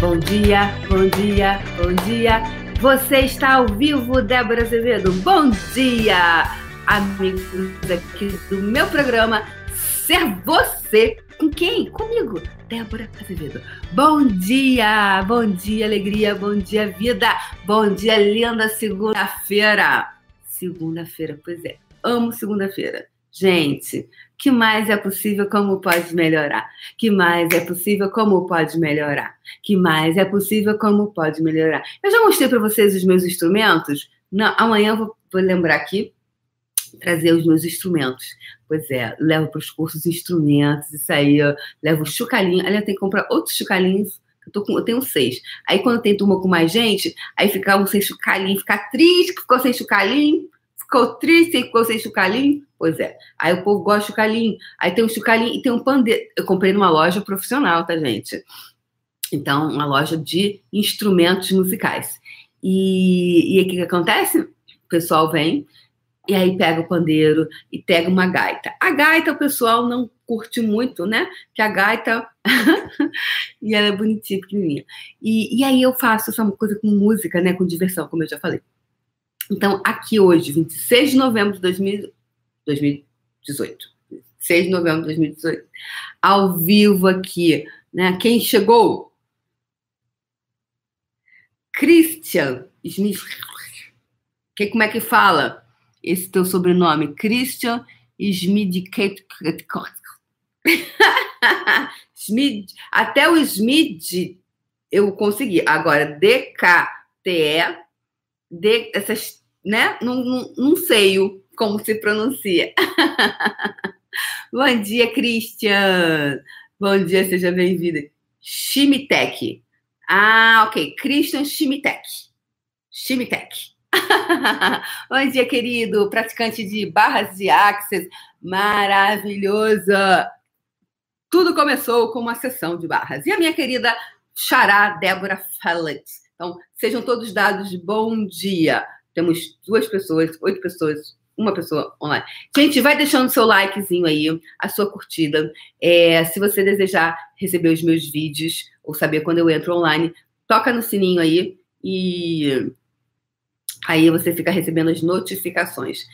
Bom dia, bom dia, bom dia. Você está ao vivo, Débora Azevedo. Bom dia, amigos aqui do meu programa Ser Você. Com quem? Comigo, Débora Azevedo. Bom dia, bom dia, alegria, bom dia, vida. Bom dia, linda segunda-feira. Segunda-feira, pois é. Amo segunda-feira. Gente, que mais é possível, como pode melhorar? Que mais é possível, como pode melhorar? Que mais é possível, como pode melhorar? Eu já mostrei para vocês os meus instrumentos. Não, amanhã eu vou, vou lembrar aqui, trazer os meus instrumentos. Pois é, levo para os cursos instrumentos, isso aí, eu levo chucalinho. Aliás, tem que comprar outros chucalinhos. Eu, com, eu tenho seis. Aí quando tem turma com mais gente, aí ficar um sem chucalinho, ficar triste que ficou sem chucalinho ficou triste e ficou sem chucalinho? Pois é. Aí o povo gosta de chucalinho. Aí tem um chucalinho e tem um pandeiro. Eu comprei numa loja profissional, tá, gente? Então, uma loja de instrumentos musicais. E, e o que, que acontece? O pessoal vem e aí pega o pandeiro e pega uma gaita. A gaita o pessoal não curte muito, né? Que a gaita e ela é bonitinha, pequenininha. E, e aí eu faço essa coisa com música, né? Com diversão, como eu já falei. Então, aqui hoje, 26 de novembro de 2018. 6 de novembro de 2018. Ao vivo aqui, né? Quem chegou? Christian Smith. Que, como é que fala esse teu sobrenome? Christian Smith. Smith. Até o Smith eu consegui. Agora, D-K-T-E, D, essas né? Não, não, não sei como se pronuncia. Bom dia, Christian. Bom dia, seja bem-vindo. Chimitec. Ah, ok. Christian Chimitec. Chimitec. Bom dia, querido. Praticante de barras de axis. Maravilhosa. Tudo começou com uma sessão de barras. E a minha querida Xará Débora Fellet. Então, sejam todos dados bom dia. Temos duas pessoas, oito pessoas, uma pessoa online. Gente, vai deixando seu likezinho aí, a sua curtida. É, se você desejar receber os meus vídeos ou saber quando eu entro online, toca no sininho aí e aí você fica recebendo as notificações.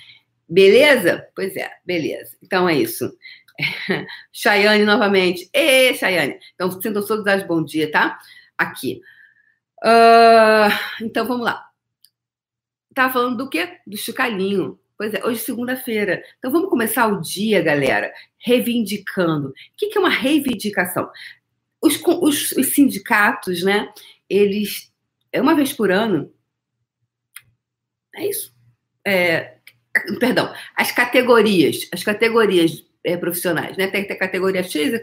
Beleza? Pois é, beleza. Então é isso. Chayane novamente. Ê, Chayane. Então, sintam todos bom dia, tá? Aqui. Uh, então, vamos lá. Tá falando do quê? Do chocalhinho. Pois é, hoje é segunda-feira. Então vamos começar o dia, galera, reivindicando. O que é uma reivindicação? Os, os, os sindicatos, né? Eles, é uma vez por ano, é isso. É, perdão, as categorias, as categorias é, profissionais, né? Tem que ter categoria X,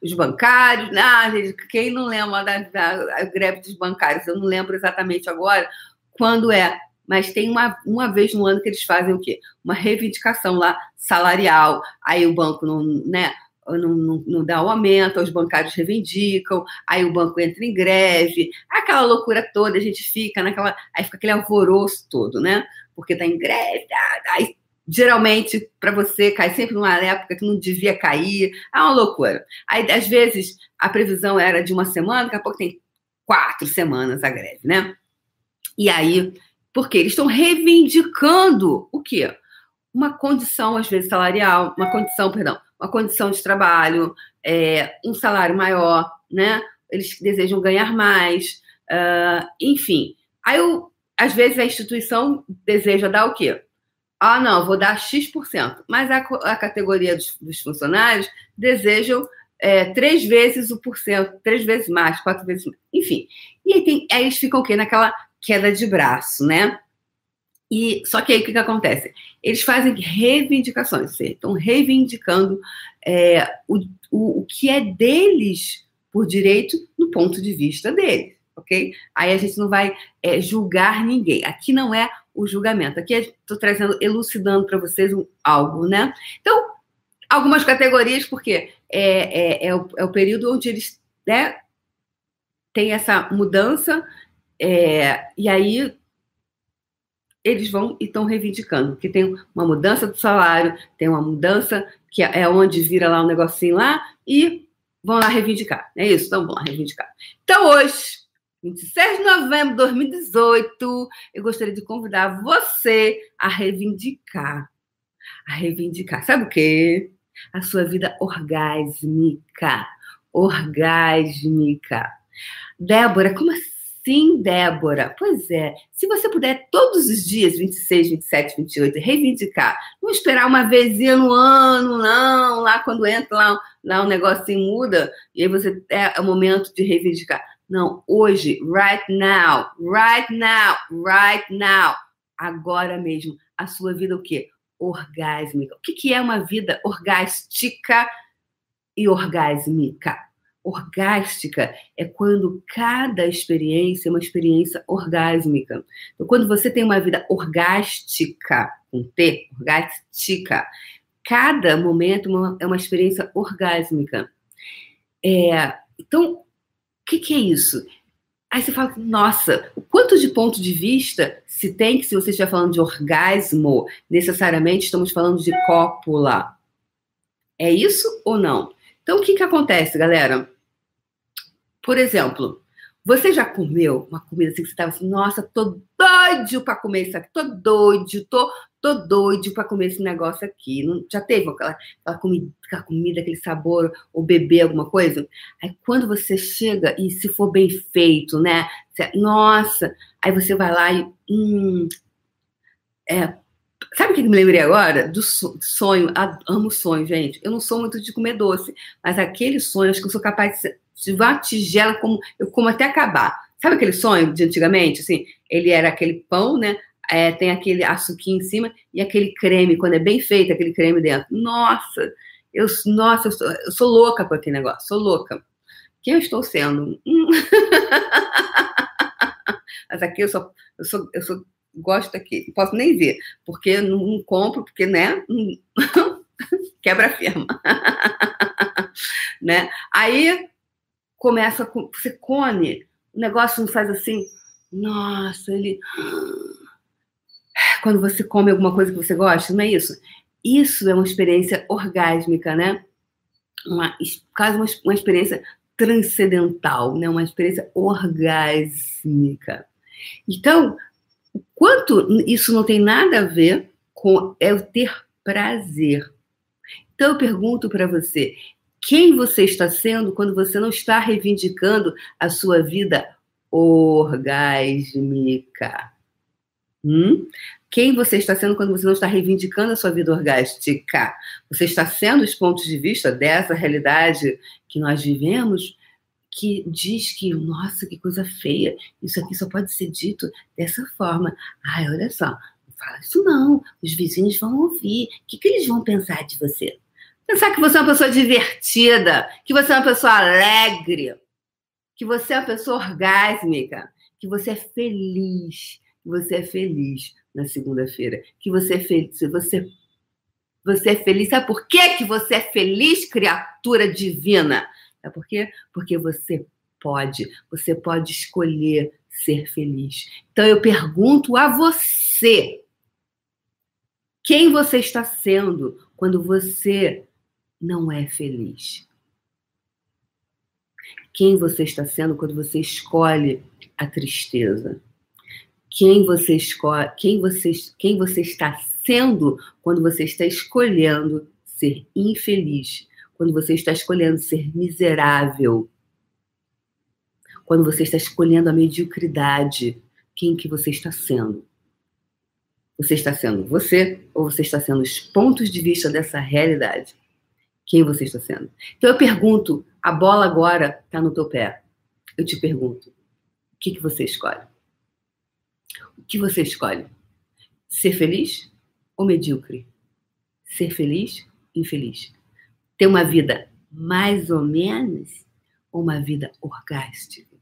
os bancários, ah, quem não lembra da, da, da greve dos bancários, eu não lembro exatamente agora quando é mas tem uma, uma vez no ano que eles fazem o quê? Uma reivindicação lá salarial, aí o banco não, né, não, não, não dá o aumento, os bancários reivindicam, aí o banco entra em greve, aquela loucura toda, a gente fica naquela. Aí fica aquele alvoroço todo, né? Porque tá em greve, aí geralmente para você cai sempre numa época que não devia cair, é uma loucura. Aí às vezes a previsão era de uma semana, daqui a pouco tem quatro semanas a greve, né? E aí porque eles estão reivindicando o quê? Uma condição, às vezes, salarial, uma condição, perdão, uma condição de trabalho, é, um salário maior, né? Eles desejam ganhar mais, uh, enfim. Aí, eu, às vezes, a instituição deseja dar o quê? Ah, não, vou dar X%. Mas a, a categoria dos, dos, funcionários desejam é, três vezes o porcento, três vezes mais, quatro vezes mais. Enfim. E aí, tem, aí eles ficam o quê? Naquela queda de braço, né? E só que aí o que, que acontece? Eles fazem reivindicações, estão reivindicando é, o, o, o que é deles por direito no ponto de vista deles, ok? Aí a gente não vai é, julgar ninguém. Aqui não é o julgamento. Aqui estou trazendo, elucidando para vocês um, algo, né? Então, algumas categorias, porque é, é, é, o, é o período onde eles né, têm essa mudança é, e aí eles vão e estão reivindicando que tem uma mudança do salário, tem uma mudança que é onde vira lá um negocinho lá, e vão lá reivindicar. É isso? Então, vão lá reivindicar. Então, hoje, 26 de novembro de 2018, eu gostaria de convidar você a reivindicar. A reivindicar. Sabe o quê? A sua vida orgásmica. Orgásmica. Débora, como assim? Sim, Débora. Pois é. Se você puder todos os dias, 26, 27, 28, reivindicar, não esperar uma vezinha no ano, não, lá quando entra lá, lá um negocinho muda, e aí você é o momento de reivindicar. Não, hoje, right now, right now, right now, agora mesmo. A sua vida o quê? Orgásmica. O que, que é uma vida orgástica e orgásmica? Orgástica é quando cada experiência é uma experiência orgásmica. Então, quando você tem uma vida orgástica, com T, orgástica, cada momento é uma experiência orgásmica. É, então, o que, que é isso? Aí você fala, nossa, o quanto de ponto de vista se tem que, se você estiver falando de orgasmo, necessariamente estamos falando de cópula. É isso ou não? Então, o que, que acontece, galera? Por exemplo, você já comeu uma comida assim que você estava assim, nossa, tô doido para comer isso aqui, tô doido, tô, tô doido para comer esse negócio aqui. Não, já teve aquela, aquela, comida, aquela comida, aquele sabor, ou beber alguma coisa? Aí quando você chega, e se for bem feito, né? Você, nossa, aí você vai lá e. Hum, é, Sabe o que me lembrei agora? Do sonho. Amo sonho, gente. Eu não sou muito de comer doce, mas aquele sonho, acho que eu sou capaz de se uma tigela, como, eu como até acabar. Sabe aquele sonho de antigamente? Assim, ele era aquele pão, né? É, tem aquele açuquinho em cima e aquele creme, quando é bem feito, aquele creme dentro. Nossa, eu, nossa, eu sou, eu sou louca com aquele negócio, sou louca. Quem eu estou sendo? Hum. Mas aqui eu sou, eu sou, eu sou, gosto aqui, não posso nem ver, porque não, compro, porque, né? Quebra a firma. né? Aí começa com. Você come, o negócio não faz assim. Nossa, ele. Quando você come alguma coisa que você gosta, não é isso? Isso é uma experiência orgásmica, né? Uma, quase uma, uma experiência transcendental, né? Uma experiência orgásmica. Então, quanto isso não tem nada a ver com é o ter prazer. Então eu pergunto para você, quem você está sendo quando você não está reivindicando a sua vida orgásmica. Hum? Quem você está sendo quando você não está reivindicando a sua vida orgástica? Você está sendo os pontos de vista dessa realidade que nós vivemos, que diz que, nossa, que coisa feia, isso aqui só pode ser dito dessa forma. Ai, olha só, não fala isso não, os vizinhos vão ouvir, o que, que eles vão pensar de você? Pensar que você é uma pessoa divertida, que você é uma pessoa alegre, que você é uma pessoa orgásmica, que você é feliz, que você é feliz na segunda-feira, que você é feliz, você você é feliz. Sabe por quê que você é feliz, criatura divina? Sabe por quê? Porque você pode, você pode escolher ser feliz. Então eu pergunto a você, quem você está sendo quando você não é feliz. Quem você está sendo quando você escolhe a tristeza? Quem você escolhe, quem você, quem você está sendo quando você está escolhendo ser infeliz, quando você está escolhendo ser miserável, quando você está escolhendo a mediocridade, quem que você está sendo? Você está sendo você ou você está sendo os pontos de vista dessa realidade? quem você está sendo. Então eu pergunto, a bola agora está no teu pé. Eu te pergunto, o que, que você escolhe? O que você escolhe? Ser feliz ou medíocre? Ser feliz, infeliz? Ter uma vida mais ou menos ou uma vida orgástica?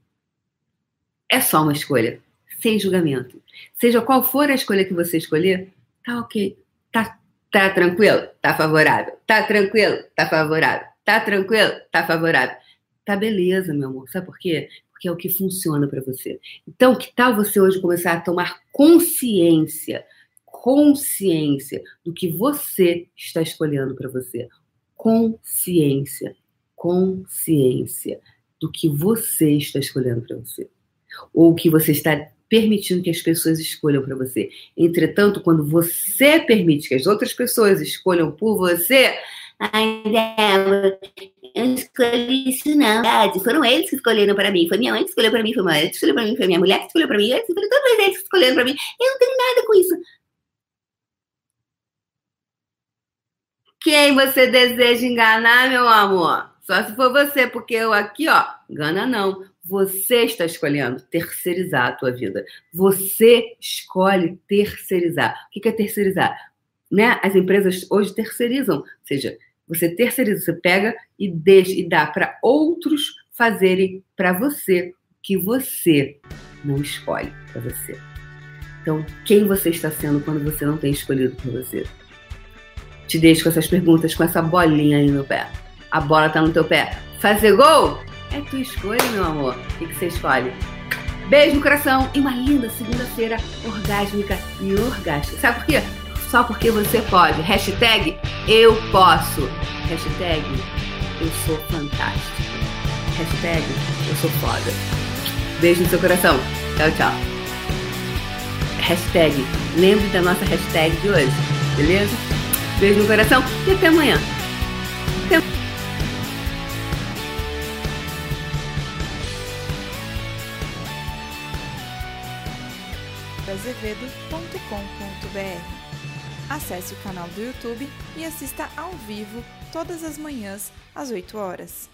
É só uma escolha, sem julgamento. Seja qual for a escolha que você escolher, tá ok, tá Tá tranquilo? Tá favorável. Tá tranquilo? Tá favorável. Tá tranquilo? Tá favorável. Tá beleza, meu amor. Sabe por quê? Porque é o que funciona para você. Então, que tal você hoje começar a tomar consciência, consciência do que você está escolhendo para você? Consciência. consciência do que você está escolhendo para você. Ou que você está permitindo que as pessoas escolham para você. Entretanto, quando você permite que as outras pessoas escolham por você, ai, Débora, eu escolhi isso não. Foram eles que escolheram para mim. Foi minha mãe que escolheu para mim, foi minha mãe que escolheu para mim, foi minha mulher que escolheu para mim. Escolhi todos eles escolheram para mim. Eu não tenho nada com isso. Quem você deseja enganar, meu amor? Só se for você, porque eu aqui, ó, engana não. Você está escolhendo terceirizar a tua vida. Você escolhe terceirizar. O que é terceirizar? Né? As empresas hoje terceirizam, ou seja, você terceiriza, você pega e deixa e dá para outros fazerem para você que você não escolhe para você. Então, quem você está sendo quando você não tem escolhido por você? Te deixo com essas perguntas, com essa bolinha aí no pé. A bola tá no teu pé. Fazer gol? É tua escolha, meu amor. O que, você escolhe? Beijo no coração e uma linda segunda-feira orgásmica e orgástica. Sabe por quê? Só porque você pode. Hashtag eu posso. Hashtag eu sou fantástico. Hashtag eu sou foda. Beijo no seu coração. Tchau, tchau. Hashtag, lembre da nossa hashtag de hoje, beleza? Beijo no coração e até amanhã. Azevedo.com.br. Acesse o canal do YouTube e assista ao vivo todas as manhãs às 8 horas.